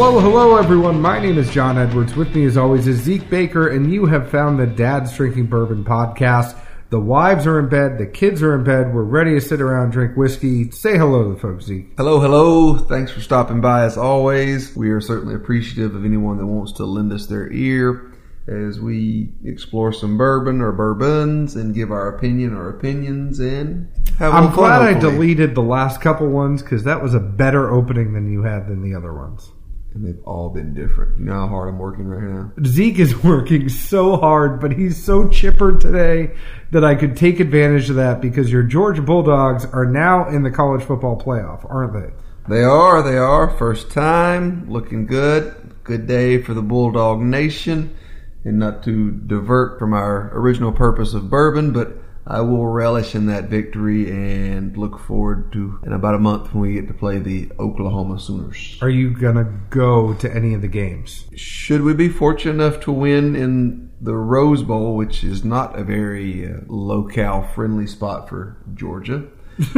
Hello, hello, everyone. My name is John Edwards. With me, as always, is Zeke Baker, and you have found the Dad's Drinking Bourbon podcast. The wives are in bed, the kids are in bed. We're ready to sit around drink whiskey. Say hello to the folks, Zeke. Hello, hello. Thanks for stopping by as always. We are certainly appreciative of anyone that wants to lend us their ear as we explore some bourbon or bourbons and give our opinion or opinions and a I'm glad I deleted the last couple ones because that was a better opening than you had than the other ones. And they've all been different. You know how hard I'm working right now? Zeke is working so hard, but he's so chipper today that I could take advantage of that because your Georgia Bulldogs are now in the college football playoff, aren't they? They are, they are. First time, looking good. Good day for the Bulldog Nation. And not to divert from our original purpose of bourbon, but I will relish in that victory and look forward to in about a month when we get to play the Oklahoma Sooners. Are you gonna go to any of the games? Should we be fortunate enough to win in the Rose Bowl, which is not a very uh, locale friendly spot for Georgia?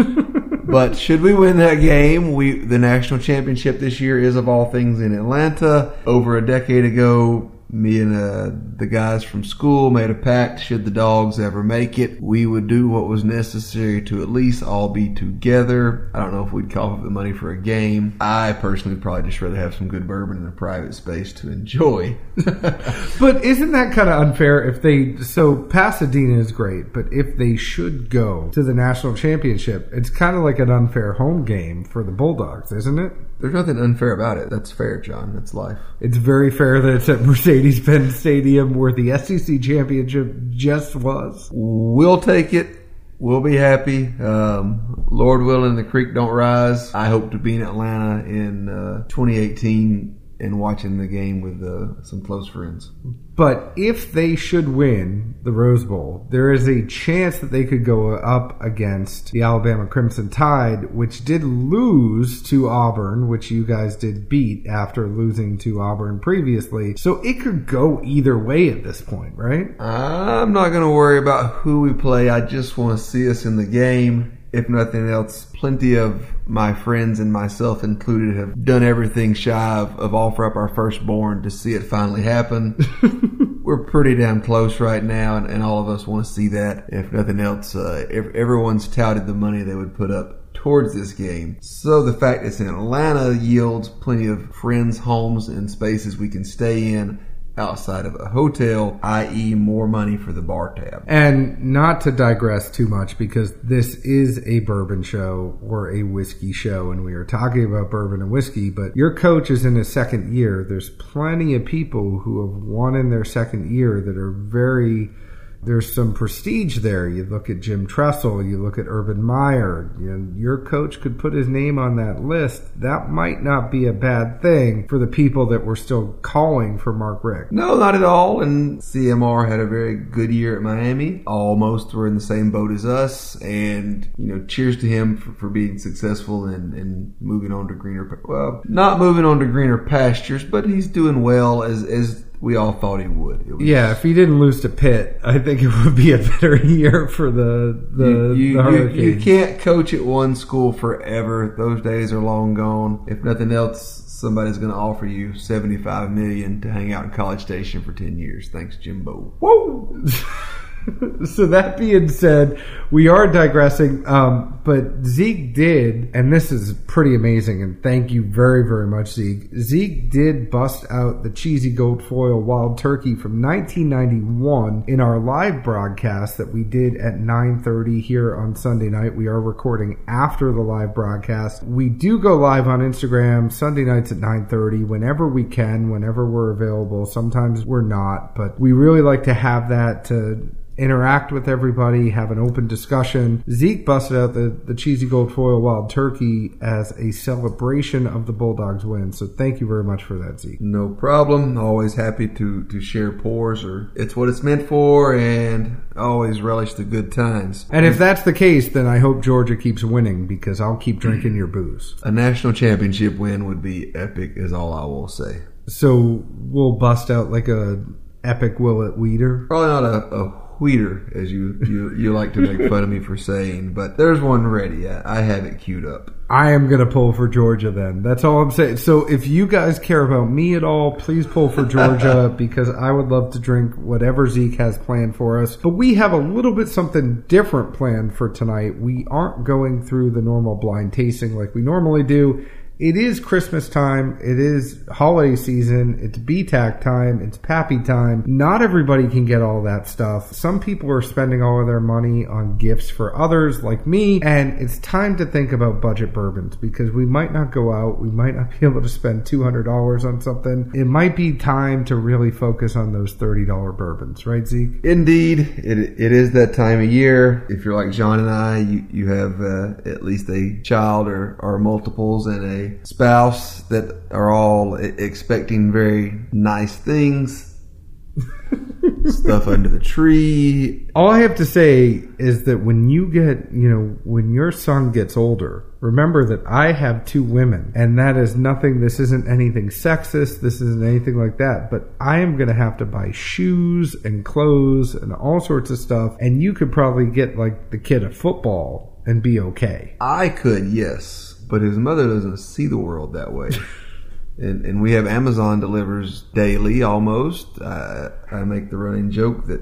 but should we win that game, we the national championship this year is of all things in Atlanta. Over a decade ago, me and uh, the guys from school made a pact. Should the dogs ever make it, we would do what was necessary to at least all be together. I don't know if we'd cough up the money for a game. I personally would probably just rather have some good bourbon in a private space to enjoy. But isn't that kind of unfair if they so Pasadena is great, but if they should go to the national championship, it's kind of like an unfair home game for the Bulldogs, isn't it? There's nothing unfair about it. That's fair, John. That's life. It's very fair that it's at Mercedes-Benz Stadium where the SEC championship just was. We'll take it. We'll be happy. Um, Lord willing, the creek don't rise. I hope to be in Atlanta in uh, 2018 and watching the game with uh, some close friends. But if they should win the Rose Bowl, there is a chance that they could go up against the Alabama Crimson Tide, which did lose to Auburn, which you guys did beat after losing to Auburn previously. So it could go either way at this point, right? I'm not going to worry about who we play. I just want to see us in the game. If nothing else, plenty of my friends and myself included have done everything shy of, of offer up our firstborn to see it finally happen. We're pretty damn close right now, and, and all of us want to see that. If nothing else, uh, ev- everyone's touted the money they would put up towards this game. So the fact it's in Atlanta yields plenty of friends, homes, and spaces we can stay in outside of a hotel, i.e., more money for the bar tab. And not to digress too much because this is a bourbon show or a whiskey show and we are talking about bourbon and whiskey, but your coach is in his second year. There's plenty of people who have won in their second year that are very there's some prestige there. You look at Jim Tressel, you look at Urban Meyer, you know, your coach could put his name on that list. That might not be a bad thing for the people that were still calling for Mark Richt. No, not at all. And CMR had a very good year at Miami. Almost were in the same boat as us. And, you know, cheers to him for, for being successful and, and moving on to greener, well, not moving on to greener pastures, but he's doing well as, as we all thought he would. It was- Yeah, if he didn't lose to Pitt, I think it would be a better year for the the, You, the you, you, Hurricanes. you can't coach at one school forever. Those days are long gone. If nothing else, somebody's going to offer you seventy-five million to hang out in College Station for ten years. Thanks, Jimbo. Whoa! so that being said, we are digressing. Um, but Zeke did, and this is pretty amazing. And thank you very, very much, Zeke. Zeke did bust out the cheesy gold foil wild turkey from 1991 in our live broadcast that we did at 9:30 here on Sunday night. We are recording after the live broadcast. We do go live on Instagram Sunday nights at 9:30 whenever we can, whenever we're available. Sometimes we're not, but we really like to have that to interact with everybody, have an open discussion. Zeke busted out the, the cheesy gold foil wild turkey as a celebration of the Bulldogs win. So thank you very much for that, Zeke. No problem. Always happy to, to share pours or it's what it's meant for and always relish the good times. And if that's the case, then I hope Georgia keeps winning because I'll keep drinking your booze. A national championship win would be epic is all I will say. So we'll bust out like a epic Willet Wheater. Probably not a, a Queeter, as you, you you like to make fun of me for saying. But there's one ready. I, I have it queued up. I am going to pull for Georgia then. That's all I'm saying. So if you guys care about me at all, please pull for Georgia because I would love to drink whatever Zeke has planned for us. But we have a little bit something different planned for tonight. We aren't going through the normal blind tasting like we normally do it is Christmas time. It is holiday season. It's BTAC time. It's Pappy time. Not everybody can get all that stuff. Some people are spending all of their money on gifts for others, like me. And it's time to think about budget bourbons because we might not go out. We might not be able to spend $200 on something. It might be time to really focus on those $30 bourbons, right, Zeke? Indeed. It, it is that time of year. If you're like John and I, you, you have uh, at least a child or, or multiples and a spouse that are all expecting very nice things. stuff under the tree. All I have to say is that when you get, you know, when your son gets older, remember that I have two women, and that is nothing, this isn't anything sexist, this isn't anything like that, but I am going to have to buy shoes and clothes and all sorts of stuff, and you could probably get, like, the kid a football and be okay. I could, yes but his mother doesn't see the world that way. and, and we have Amazon delivers daily almost. Uh, I make the running joke that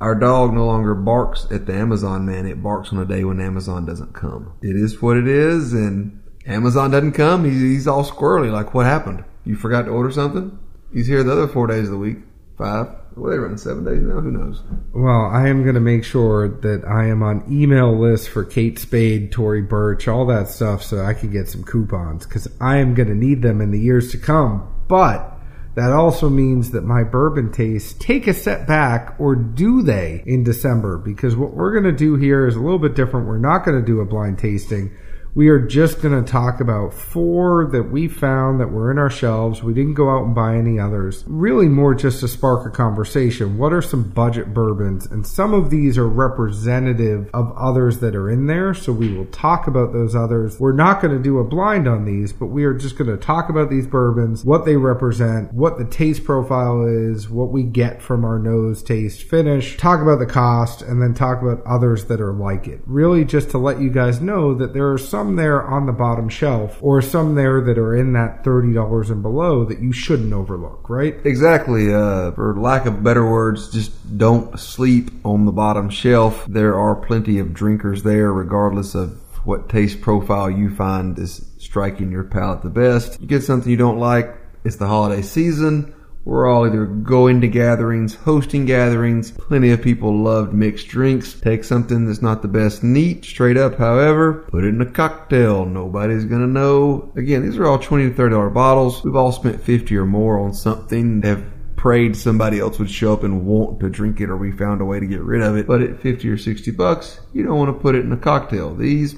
our dog no longer barks at the Amazon man. It barks on a day when Amazon doesn't come. It is what it is, and Amazon doesn't come. He's, he's all squirrely. Like, what happened? You forgot to order something? He's here the other four days of the week. Five. Well, they run seven days now. Who knows? Well, I am going to make sure that I am on email list for Kate Spade, Tory Burch, all that stuff, so I can get some coupons because I am going to need them in the years to come. But that also means that my bourbon tastes take a step back, or do they in December? Because what we're going to do here is a little bit different. We're not going to do a blind tasting we are just going to talk about four that we found that were in our shelves. We didn't go out and buy any others. Really, more just to spark a conversation. What are some budget bourbons? And some of these are representative of others that are in there. So we will talk about those others. We're not going to do a blind on these, but we are just going to talk about these bourbons, what they represent, what the taste profile is, what we get from our nose, taste, finish, talk about the cost, and then talk about others that are like it. Really, just to let you guys know that there are some some there on the bottom shelf or some there that are in that $30 and below that you shouldn't overlook, right? Exactly. Uh, for lack of better words, just don't sleep on the bottom shelf. There are plenty of drinkers there, regardless of what taste profile you find is striking your palate the best. You get something you don't like, it's the holiday season we're all either going to gatherings, hosting gatherings. Plenty of people loved mixed drinks. Take something that's not the best neat, straight up, however, put it in a cocktail. Nobody's gonna know. Again, these are all 20 to 30 dollar bottles. We've all spent 50 or more on something, have prayed somebody else would show up and want to drink it or we found a way to get rid of it. But at 50 or 60 bucks, you don't want to put it in a cocktail. These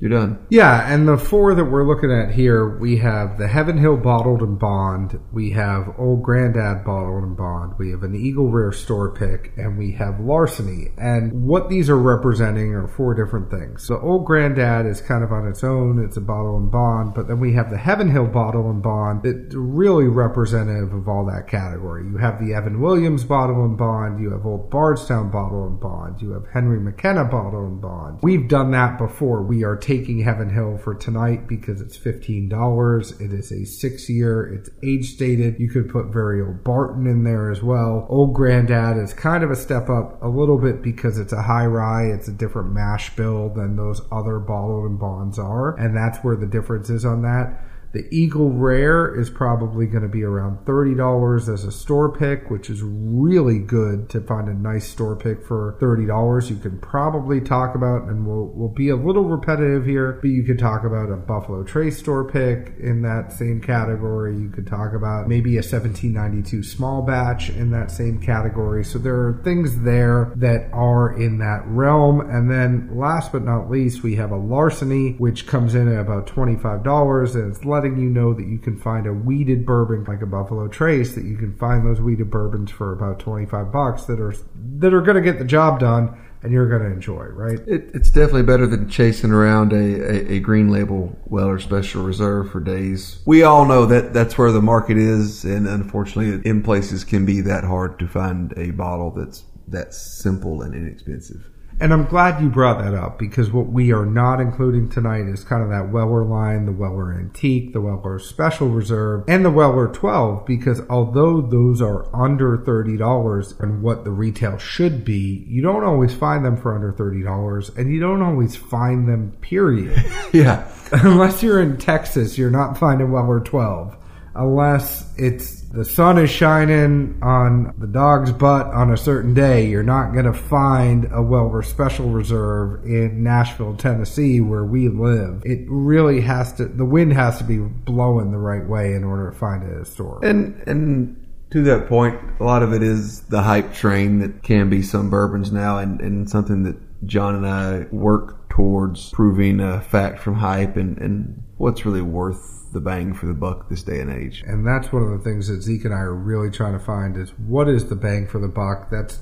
you're done. Yeah, and the four that we're looking at here, we have the Heaven Hill Bottled and Bond, we have Old Grandad Bottled and Bond, we have an Eagle Rare Store Pick, and we have Larceny. And what these are representing are four different things. So Old Grandad is kind of on its own, it's a bottle and bond, but then we have the Heaven Hill Bottle and Bond It's really representative of all that category. You have the Evan Williams Bottle and Bond, you have Old Bardstown Bottle and Bond, you have Henry McKenna Bottle and Bond. We've done that before. We are taking Heaven Hill for tonight because it's $15. It is a six year, it's age stated. You could put very old Barton in there as well. Old Grandad is kind of a step up a little bit because it's a high rye. It's a different mash bill than those other bottled and bonds are. And that's where the difference is on that. The Eagle Rare is probably going to be around $30 as a store pick, which is really good to find a nice store pick for $30. You can probably talk about, and we'll, we'll be a little repetitive here, but you could talk about a Buffalo Trace store pick in that same category. You could talk about maybe a 1792 small batch in that same category. So there are things there that are in that realm. And then last but not least, we have a Larceny, which comes in at about $25 and it's less letting you know that you can find a wheated bourbon like a Buffalo Trace that you can find those wheated bourbons for about 25 bucks that are that are going to get the job done and you're going to enjoy, right? It, it's definitely better than chasing around a, a, a, green label Weller Special Reserve for days. We all know that that's where the market is, and unfortunately, in places can be that hard to find a bottle that's that simple and inexpensive. And I'm glad you brought that up because what we are not including tonight is kind of that Weller line, the Weller Antique, the Weller Special Reserve, and the Weller 12 because although those are under $30 and what the retail should be, you don't always find them for under $30 and you don't always find them period. Yeah. Unless you're in Texas, you're not finding Weller 12. Unless it's the sun is shining on the dog's butt on a certain day, you're not going to find a Weller Special Reserve in Nashville, Tennessee, where we live. It really has to, the wind has to be blowing the right way in order to find it at a store. And and to that point, a lot of it is the hype train that can be some bourbons now, and, and something that John and I work towards proving a fact from hype and, and what's really worth the bang for the buck this day and age. And that's one of the things that Zeke and I are really trying to find is what is the bang for the buck? That's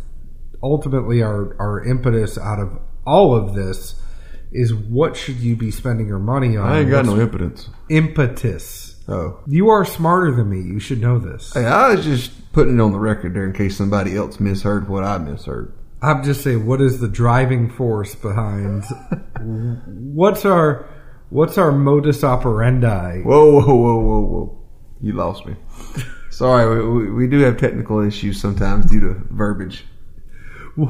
ultimately our, our impetus out of all of this is what should you be spending your money on? I ain't got What's no impotence. impetus. Oh. You are smarter than me. You should know this. Hey, I was just putting it on the record there in case somebody else misheard what I misheard. I'm just saying, what is the driving force behind? what's our what's our modus operandi? Whoa, whoa, whoa, whoa, whoa. You lost me. Sorry, we, we, we do have technical issues sometimes due to verbiage.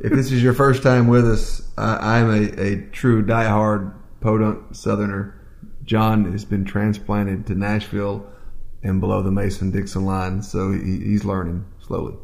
If this is your first time with us, I, I'm a, a true diehard podunk Southerner. John has been transplanted to Nashville and below the Mason Dixon line, so he, he's learning slowly.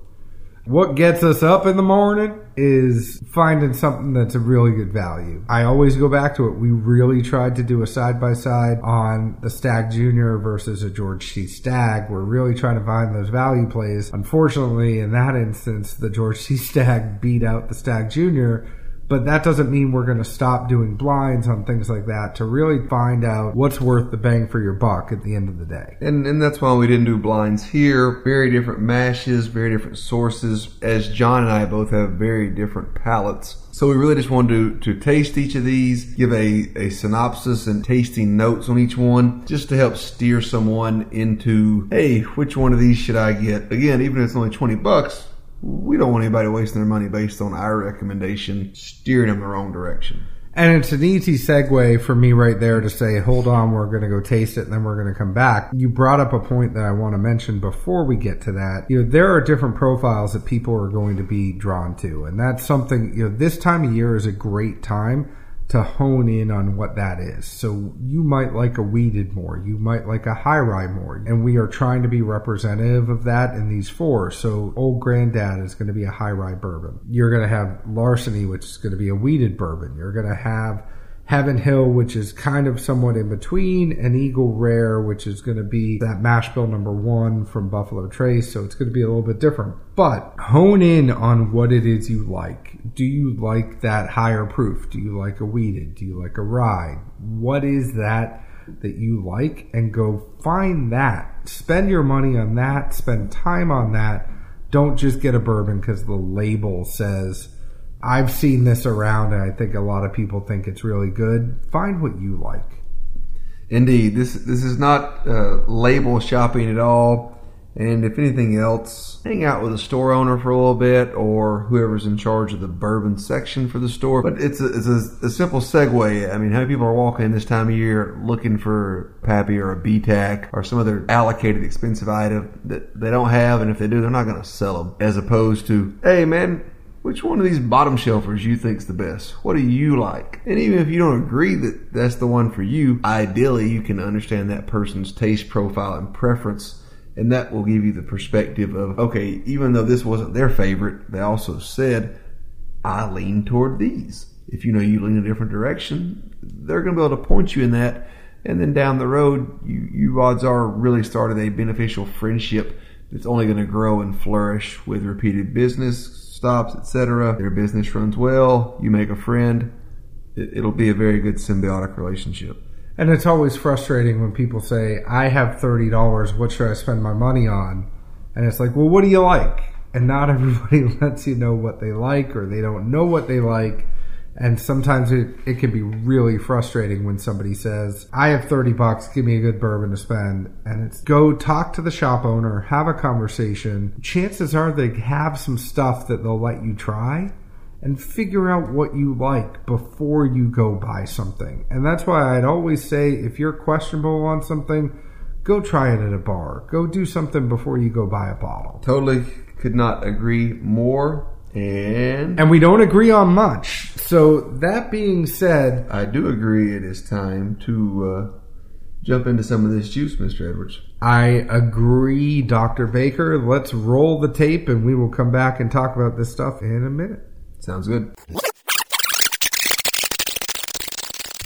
What gets us up in the morning is finding something that's a really good value. I always go back to it. We really tried to do a side by side on the Stagg Junior versus a George T. Stagg. We're really trying to find those value plays. Unfortunately, in that instance, the George T. Stagg beat out the Stagg Junior. But that doesn't mean we're going to stop doing blinds on things like that to really find out what's worth the bang for your buck at the end of the day. And and that's why we didn't do blinds here. Very different mashes, very different sources. As John and I both have very different palates. So we really just wanted to, to taste each of these, give a, a synopsis and tasting notes on each one, just to help steer someone into, hey, which one of these should I get? Again, even if it's only 20 bucks, we don't want anybody wasting their money based on our recommendation, steering them the wrong direction. And it's an easy segue for me right there to say, hold on, we're going to go taste it and then we're going to come back. You brought up a point that I want to mention before we get to that. You know, there are different profiles that people are going to be drawn to. And that's something, you know, this time of year is a great time to hone in on what that is. So you might like a wheated more, you might like a high rye more, and we are trying to be representative of that in these four. So Old Granddad is going to be a high rye bourbon. You're going to have Larceny, which is going to be a wheated bourbon. You're going to have Heaven Hill, which is kind of somewhat in between, and Eagle Rare, which is going to be that mash bill number one from Buffalo Trace. So it's going to be a little bit different. But hone in on what it is you like. Do you like that higher proof? Do you like a wheated? Do you like a rye? What is that that you like? And go find that. Spend your money on that. Spend time on that. Don't just get a bourbon because the label says, I've seen this around and I think a lot of people think it's really good. Find what you like. Indeed, this this is not uh, label shopping at all. And if anything else, hang out with a store owner for a little bit or whoever's in charge of the bourbon section for the store. But it's a, it's a, a simple segue. I mean, how many people are walking in this time of year looking for Pappy or a BTAC or some other allocated expensive item that they don't have? And if they do, they're not going to sell them. As opposed to, hey man, which one of these bottom shelfers you think's the best? What do you like? And even if you don't agree that that's the one for you, ideally you can understand that person's taste profile and preference. And that will give you the perspective of, okay, even though this wasn't their favorite, they also said, I lean toward these. If you know you lean a different direction, they're going to be able to point you in that. And then down the road, you, you odds are really started a beneficial friendship that's only going to grow and flourish with repeated business stops, etc. Their business runs well. You make a friend. It, it'll be a very good symbiotic relationship. And it's always frustrating when people say, I have $30, what should I spend my money on? And it's like, well, what do you like? And not everybody lets you know what they like or they don't know what they like. And sometimes it, it can be really frustrating when somebody says, I have 30 bucks, give me a good bourbon to spend. And it's go talk to the shop owner, have a conversation. Chances are they have some stuff that they'll let you try and figure out what you like before you go buy something. And that's why I'd always say if you're questionable on something, go try it at a bar. Go do something before you go buy a bottle. Totally could not agree more. And And we don't agree on much. So that being said, I do agree it is time to uh, jump into some of this juice, Mr. Edwards. I agree, Dr. Baker. Let's roll the tape and we will come back and talk about this stuff in a minute. Sounds good.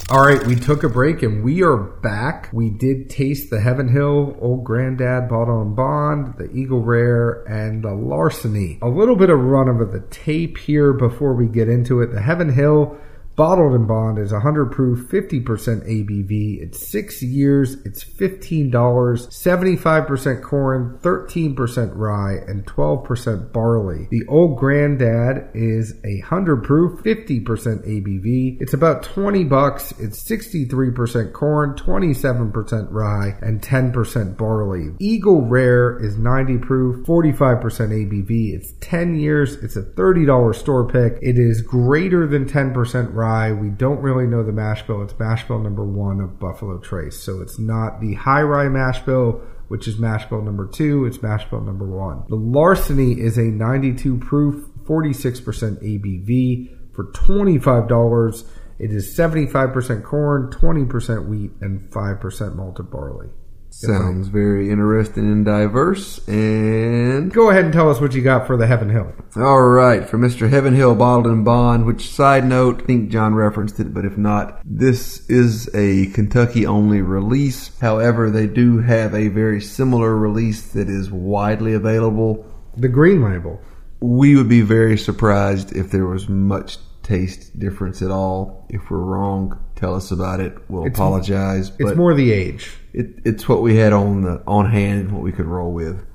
All right, we took a break and we are back. We did taste the Heaven Hill Old Granddad Bottle and Bond, the Eagle Rare, and the Larceny. A little bit of run over the tape here before we get into it. The Heaven Hill Bottled and Bond is 100 proof, 50% ABV. It's six years. It's $15. 75% corn, 13% rye, and 12% barley. The Old Granddad is a 100 proof, 50% ABV. It's about 20 bucks. It's 63% corn, 27% rye, and 10% barley. Eagle Rare is 90 proof, 45% ABV. It's 10 years. It's a $30 store pick. It is greater than 10% rye. We don't really know the mash bill. It's mash bill number one of Buffalo Trace. So it's not the high rye mash bill, which is mash bill number two. It's mash bill number one. The Larceny is a 92 proof, 46% ABV for $25. It is 75% corn, 20% wheat, and 5% malted barley. Sounds very interesting and diverse. And Go ahead and tell us what you got for the Heaven Hill. all right, for Mr. Heaven Hill Bottled and Bond, which side note, I think John referenced it, but if not, this is a Kentucky only release. However, they do have a very similar release that is widely available. The green label. We would be very surprised if there was much taste difference at all. If we're wrong, tell us about it. We'll It's- apologize. It's more the age. It, it's what we had on the on hand and what we could roll with.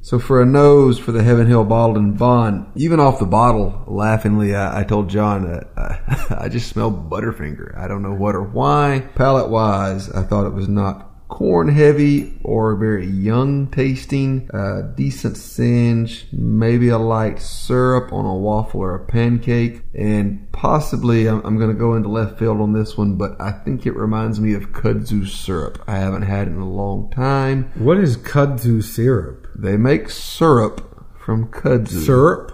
So for a nose for the Heaven Hill Bottled and Bond, even off the bottle, laughingly, I, I told John that I, I just smell Butterfinger. I don't know what or why. Palate wise, I thought it was not corn heavy or very young tasting. Uh, decent singe, maybe a light syrup on a waffle or a pancake, and possibly I'm, I'm going to go into left field on this one, but I think it reminds me of kudzu syrup. I haven't had it in a long time. What is kudzu syrup? They make syrup from kudzu. Syrup?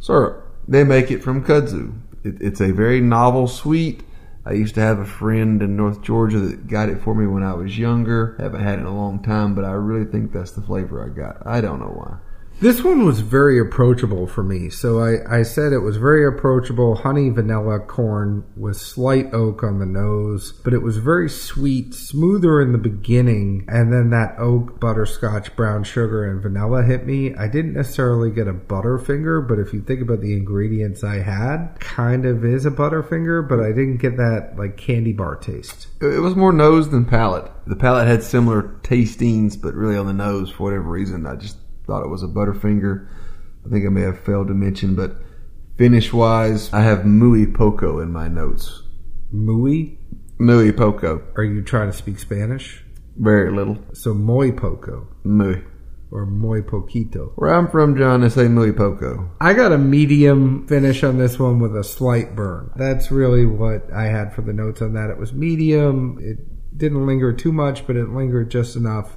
Syrup. They make it from kudzu. It, it's a very novel sweet. I used to have a friend in North Georgia that got it for me when I was younger. Haven't had it in a long time, but I really think that's the flavor I got. I don't know why. This one was very approachable for me. So I, I said it was very approachable. Honey, vanilla, corn with slight oak on the nose, but it was very sweet, smoother in the beginning. And then that oak, butterscotch, brown sugar, and vanilla hit me. I didn't necessarily get a butterfinger, but if you think about the ingredients I had, kind of is a butterfinger, but I didn't get that like candy bar taste. It it was more nose than palate. The palate had similar tastings, but really on the nose, for whatever reason, I just thought it was a Butterfinger. I think I may have failed to mention, but finish wise, I have Muy Poco in my notes. Muy? Muy Poco. Are you trying to speak Spanish? Very little. So muy poco Muy. or muy poquito. Where I'm from, John, they say Muy Poco. I got a medium finish on this one with a slight burn. That's really what I had for the notes on that. It was medium. It didn't linger too much, but it lingered just enough.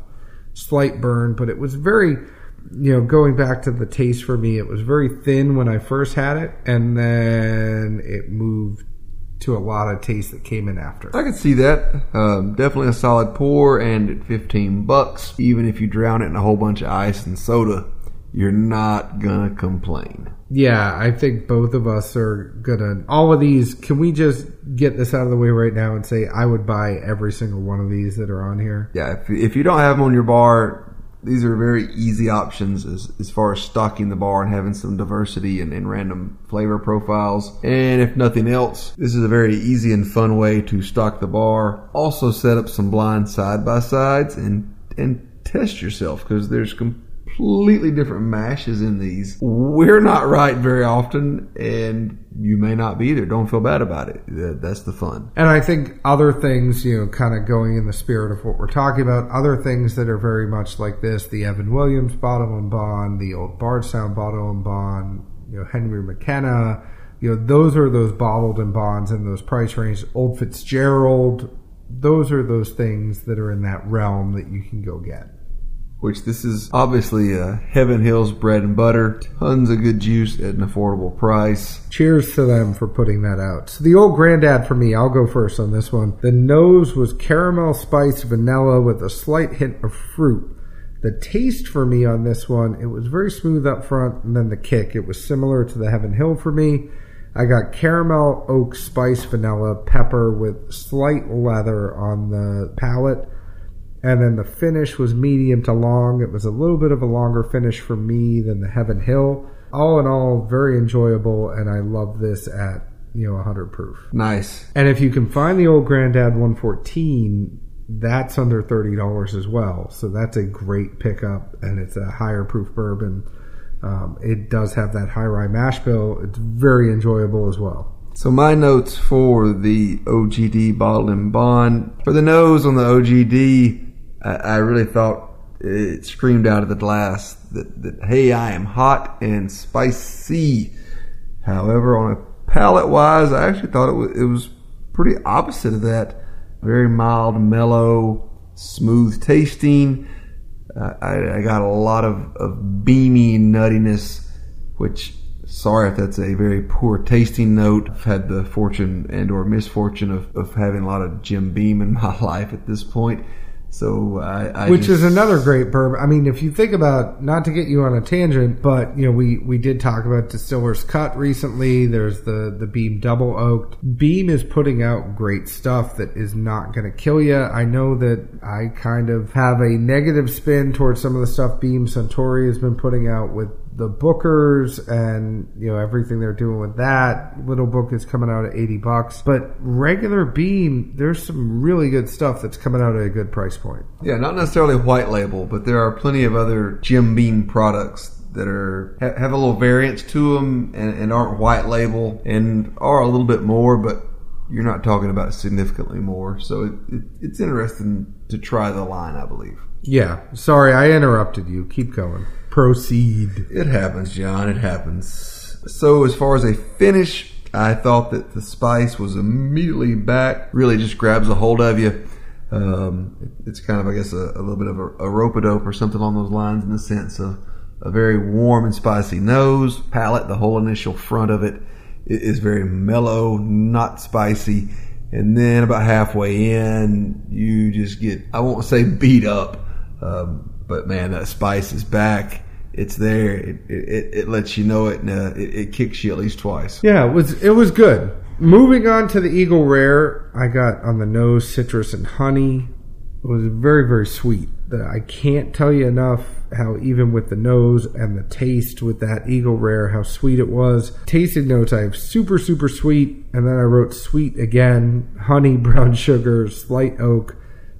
Slight burn, but it was very, you know, going back to the taste for me, it was very thin when I first had it, and then it moved to a lot of taste that came in after. I can see that. Um, definitely a solid pour, and at 15 bucks, even if you drown it in a whole bunch of ice and soda, you're not gonna complain. Yeah, I think both of us are gonna. All of these, can we just get this out of the way right now and say I would buy every single one of these that are on here? Yeah, if, if you don't have them on your bar, these are very easy options as, as far as stocking the bar and having some diversity and, and random flavor profiles. And if nothing else, this is a very easy and fun way to stock the bar. Also set up some blind side by sides and, and test yourself because there's completely different mashes in these. We're not right very often, and you may not be either. Don't feel bad about it. That's the fun. And I think other things, you know, kind of going in the spirit of what we're talking about, other things that are very much like this, the Evan Williams bottle and bond, the old Bardstown bottle and bond, you know, Henry McKenna, you know, those are those bottled and bonds in those price ranges. Old Fitzgerald, those are those things that are in that realm that you can go get. Which this is obviously uh, Heaven Hills bread and butter. Tons of good juice at an affordable price. Cheers to them for putting that out. So the old granddad for me, I'll go first on this one. The nose was caramel spice vanilla with a slight hint of fruit. The taste for me on this one, it was very smooth up front, and then the kick, it was similar to the Heaven Hill for me. I got caramel, oak, spice, vanilla, pepper with slight leather on the palate. And then the finish was medium to long. It was a little bit of a longer finish for me than the Heaven Hill. All in all, very enjoyable, and I love this at you know 100 proof. Nice. And if you can find the old Granddad 114, that's under $30 as well. So that's a great pickup, and it's a higher proof bourbon. Um, it does have that high rye mash bill. It's very enjoyable as well. So my notes for the OGD bottled and bond for the nose on the OGD, I, I really thought it screamed out of the glass that, that hey, I am hot and spicy. However, on a palate wise, I actually thought it was, it was pretty opposite of that. Very mild, mellow, smooth tasting. Uh, I, I, got a lot of, of beamy nuttiness, which sorry if that's a very poor tasting note. I've had the fortune and or misfortune of, of having a lot of Jim Beam in my life at this point. So I, I which just, is another great bourbon. I mean, if you think about not to get you on a tangent, but you know we we did talk about Distillers Cut recently. There's the the Beam Double Oaked. Beam is putting out great stuff that is not going to kill you. I know that I kind of have a negative spin towards some of the stuff Beam Suntory has been putting out with the bookers and you know everything they're doing with that little book is coming out at 80 bucks. But regular beam there's some really good stuff that's coming out at a good price point. Yeah not necessarily white label but there are plenty of other jim beam products that are have a little variance to them and, and aren't white label and are a little bit more but you're not talking about significantly more. So it, it, it's interesting to try the line i believe. Yeah. Sorry i interrupted you. Keep going Proceed. It happens, John. It happens. So, as far as a finish, I thought that the spice was immediately back. Really, just grabs a hold of you. Um, it's kind of, I guess, a, a little bit of a, a rope a dope or something along those lines in the sense of a very warm and spicy nose, palate. The whole initial front of it is very mellow, not spicy. And then about halfway in, you just get, I won't say beat up, um, but man, that spice is back. It's there. It it, it lets you know it, and uh, it, it kicks you at least twice. Yeah, it was it was good. Moving on to the Eagle Rare, I got on the nose citrus and honey. It was very very sweet. I can't tell you enough how even with the nose and the taste with that Eagle Rare, how sweet it was. Tasting notes, I have super super sweet, and then I wrote sweet again, honey, brown sugar, slight oak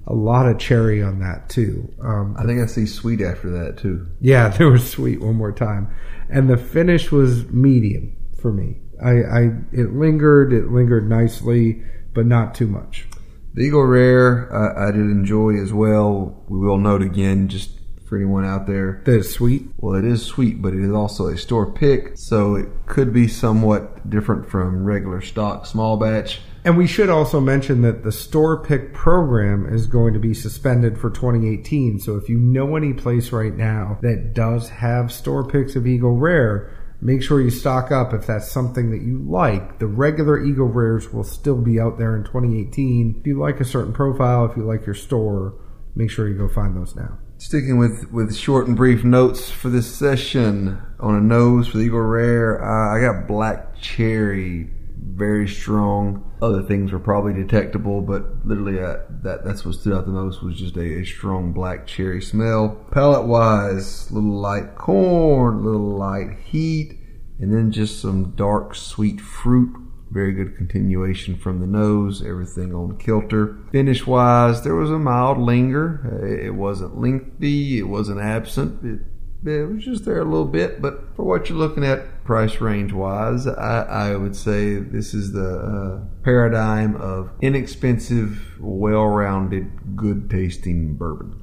a lot of cherry on that too. Um, I think I see sweet after that too. Yeah, there was sweet one more time, and the finish was medium for me. I, I it lingered, it lingered nicely, but not too much. The Eagle Rare, I, I did enjoy as well. We will note again, just for anyone out there, that is sweet. Well, it is sweet, but it is also a store pick, so it could be somewhat different from regular stock small batch. And we should also mention that the store pick program is going to be suspended for 2018. So if you know any place right now that does have store picks of Eagle Rare, make sure you stock up if that's something that you like. The regular Eagle Rares will still be out there in 2018. If you like a certain profile, if you like your store, make sure you go find those now. Sticking with, with short and brief notes for this session on a nose for the Eagle Rare, uh, I got black cherry very strong. Other things were probably detectable, but literally uh, that that's what stood out the most was just a, a strong black cherry smell. Palate wise, little light corn, little light heat, and then just some dark sweet fruit. Very good continuation from the nose, everything on kilter. Finish wise, there was a mild linger. It wasn't lengthy, it wasn't absent. It it was just there a little bit, but for what you're looking at price range wise, I, I would say this is the uh, paradigm of inexpensive, well rounded, good tasting bourbon.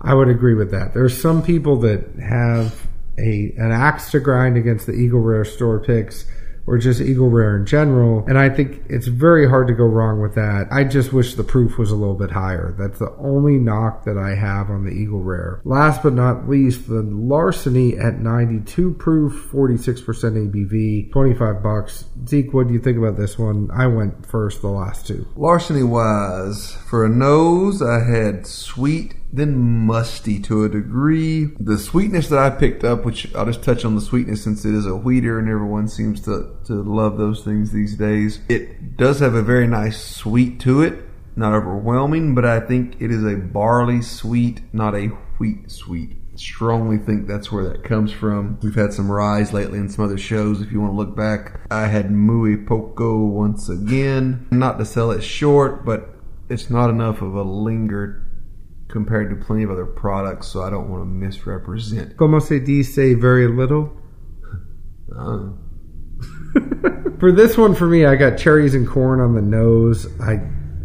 I would agree with that. There's some people that have a an axe to grind against the Eagle Rare store picks or just Eagle Rare in general. And I think it's very hard to go wrong with that. I just wish the proof was a little bit higher. That's the only knock that I have on the Eagle Rare. Last but not least, the Larceny at 92 proof, 46% ABV, 25 bucks. Zeke, what do you think about this one? I went first the last two. Larceny wise, for a nose, I had sweet then musty to a degree. The sweetness that I picked up, which I'll just touch on the sweetness since it is a wheater and everyone seems to, to love those things these days. It does have a very nice sweet to it. Not overwhelming, but I think it is a barley sweet, not a wheat sweet. Strongly think that's where that comes from. We've had some ryes lately in some other shows. If you want to look back, I had Muy Poco once again. Not to sell it short, but it's not enough of a linger compared to plenty of other products, so I don't want to misrepresent. Como se dice very little? Uh, for this one, for me, I got cherries and corn on the nose. I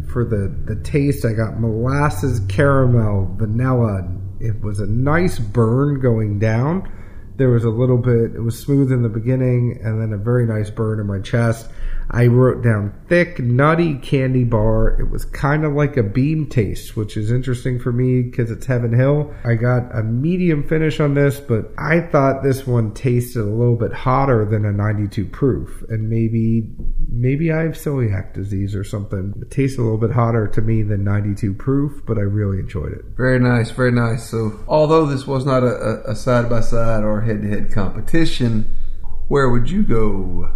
for the the taste, I got molasses, caramel, vanilla. It was a nice burn going down. There was a little bit. It was smooth in the beginning, and then a very nice burn in my chest. I wrote down thick, nutty candy bar. It was kind of like a beam taste, which is interesting for me because it's Heaven Hill. I got a medium finish on this, but I thought this one tasted a little bit hotter than a 92 proof. And maybe, maybe I have celiac disease or something. It tastes a little bit hotter to me than 92 proof, but I really enjoyed it. Very nice, very nice. So, although this was not a side by side or head to head competition, where would you go,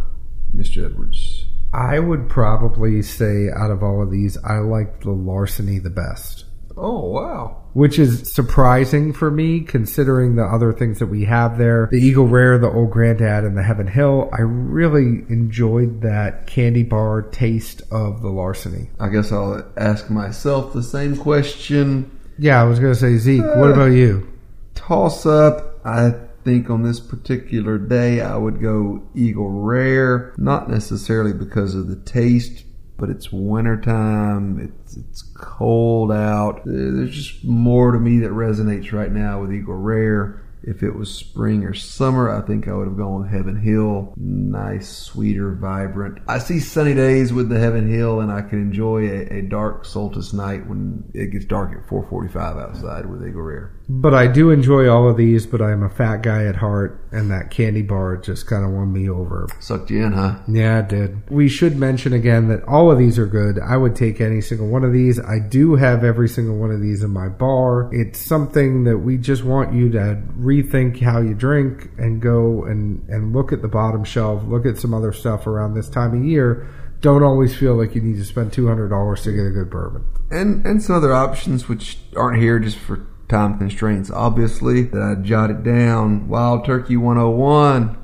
Mr. Edwards? I would probably say out of all of these, I like the Larceny the best. Oh, wow. Which is surprising for me considering the other things that we have there. The Eagle Rare, the Old Grandad, and the Heaven Hill. I really enjoyed that candy bar taste of the Larceny. I guess I'll ask myself the same question. Yeah, I was going to say, Zeke, uh, what about you? Toss up. I think on this particular day I would go Eagle Rare, not necessarily because of the taste, but it's wintertime, it's it's cold out. There's just more to me that resonates right now with Eagle Rare. If it was spring or summer, I think I would have gone with Heaven Hill. Nice, sweeter, vibrant. I see sunny days with the Heaven Hill, and I can enjoy a, a dark solstice night when it gets dark at 4:45 outside with Eagle Rare. But I do enjoy all of these. But I'm a fat guy at heart, and that candy bar just kind of won me over. Sucked you in, huh? Yeah, it did. We should mention again that all of these are good. I would take any single one of these. I do have every single one of these in my bar. It's something that we just want you to rethink how you drink and go and, and look at the bottom shelf, look at some other stuff around this time of year. Don't always feel like you need to spend two hundred dollars to get a good bourbon. And and some other options which aren't here just for time constraints. Obviously, that I jotted down Wild Turkey 101.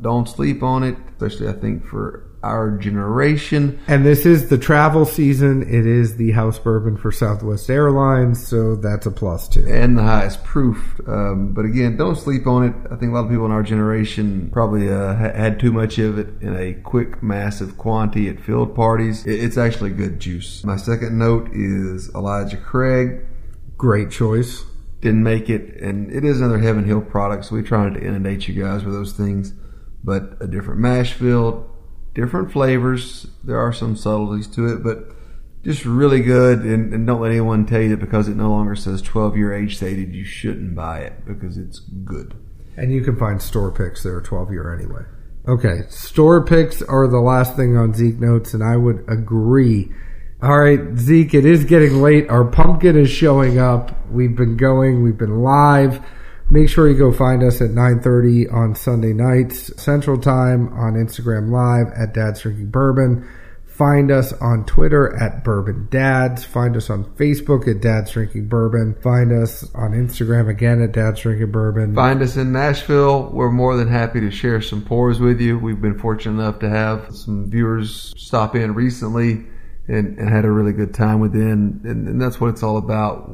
Don't sleep on it, especially I think for our generation. And this is the travel season. It is the house bourbon for Southwest Airlines, so that's a plus too. And the highest proof. Um, but again, don't sleep on it. I think a lot of people in our generation probably uh, had too much of it in a quick, massive quantity at field parties. It's actually good juice. My second note is Elijah Craig. Great choice. Didn't make it, and it is another Heaven Hill product, so we tried to inundate you guys with those things. But a different mash bill, different flavors. There are some subtleties to it, but just really good. And, and, don't let anyone tell you that because it no longer says 12 year age stated, you shouldn't buy it because it's good. And you can find store picks that are 12 year anyway. Okay, store picks are the last thing on Zeke Notes, and I would agree. All right, Zeke, it is getting late. Our pumpkin is showing up. We've been going, we've been live. Make sure you go find us at 9:30 on Sunday nights Central Time on Instagram Live at Dad's Drinking Bourbon. Find us on Twitter at Bourbon Dads. Find us on Facebook at Dad's Drinking Bourbon. Find us on Instagram again at Dad's Drinking Bourbon. Find us in Nashville. We're more than happy to share some pours with you. We've been fortunate enough to have some viewers stop in recently and, and had a really good time with it. And, and, and that's what it's all about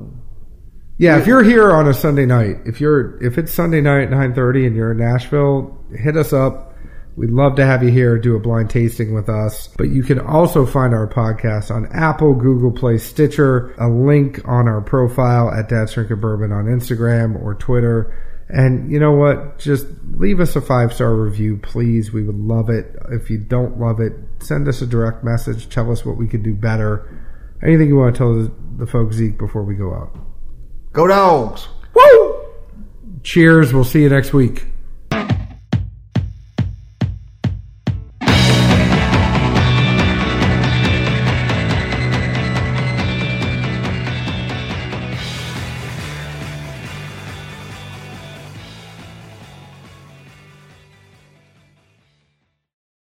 Yeah, if you're here on a Sunday night, if you're if it's Sunday night at nine thirty and you're in Nashville, hit us up. We'd love to have you here, do a blind tasting with us. But you can also find our podcast on Apple, Google Play, Stitcher, a link on our profile at Dad's Drinking Bourbon on Instagram or Twitter. And you know what? Just leave us a five star review, please. We would love it. If you don't love it, send us a direct message. Tell us what we could do better. Anything you want to tell the, the folks, Zeke, before we go out? Go dogs! Woo! Cheers. We'll see you next week.